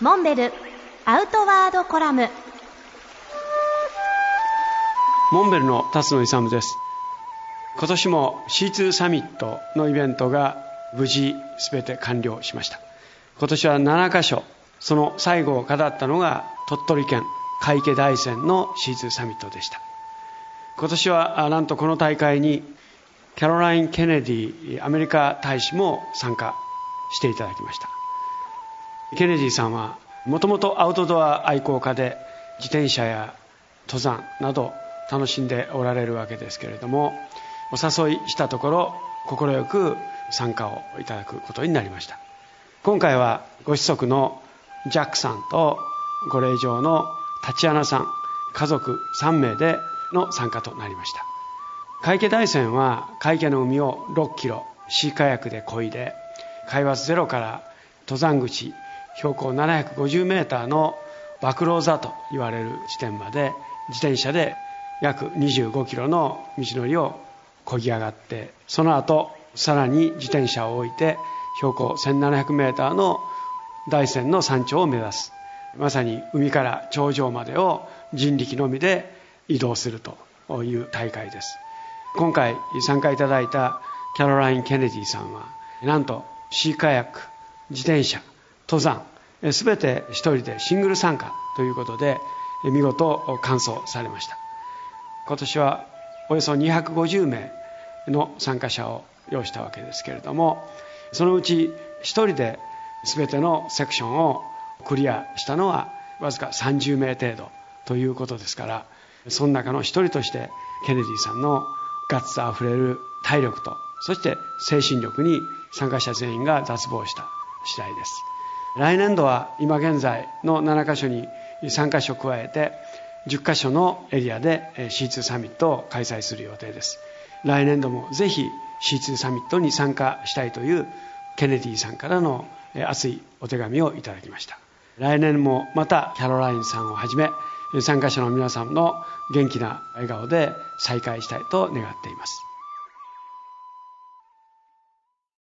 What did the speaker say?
モンベルアウトワードコラム。モンベルの辰野勇です。今年も C2 サミットのイベントが無事全て完了しました。今年は7カ所その最後を飾ったのが鳥取県海家大山の C2 サミットでした。今年はなんとこの大会にキャロライン・ケネディアメリカ大使も参加していただきました。ケネディさんはもともとアウトドア愛好家で自転車や登山など楽しんでおられるわけですけれどもお誘いしたところ快く参加をいただくことになりました。今回はご子息のジャックさんとご令嬢のタチアナさん家族3名での参加となりました。海家大山は海家の海を6キロシーカヤックで漕いで海抜ゼロから登山口標高750メーターの爆露座と言われる地点まで自転車で約25キロの道のりを漕ぎ上がってその後さらに自転車を置いて標高1700メーターの大山の山頂を目指す。まさに海から頂上までを人力のみで移動するという大会です。今回参加いただいたキャロライン・ケネディさんはなんとシーカヤック自転車登山全て一人でシングル参加ということで見事完走されました。今年はおよそ250名の参加者を要したわけですけれどもそのうち一人で全てのセクションをクリアしたのはわずか30名程度ということですからその中の一人としてケネディさんのガッツあふれる体力とそして精神力に参加者全員が脱帽した次第です。来年度は今現在の7カ所に3カ所加えて10カ所のエリアで C2 サミットを開催する予定です。来年度もぜひ C2 サミットに参加したいというケネディさんからの熱いお手紙をいただきました。来年もまたキャロラインさんをはじめ参加者の皆さんの元気な笑顔で再会したいと願っています。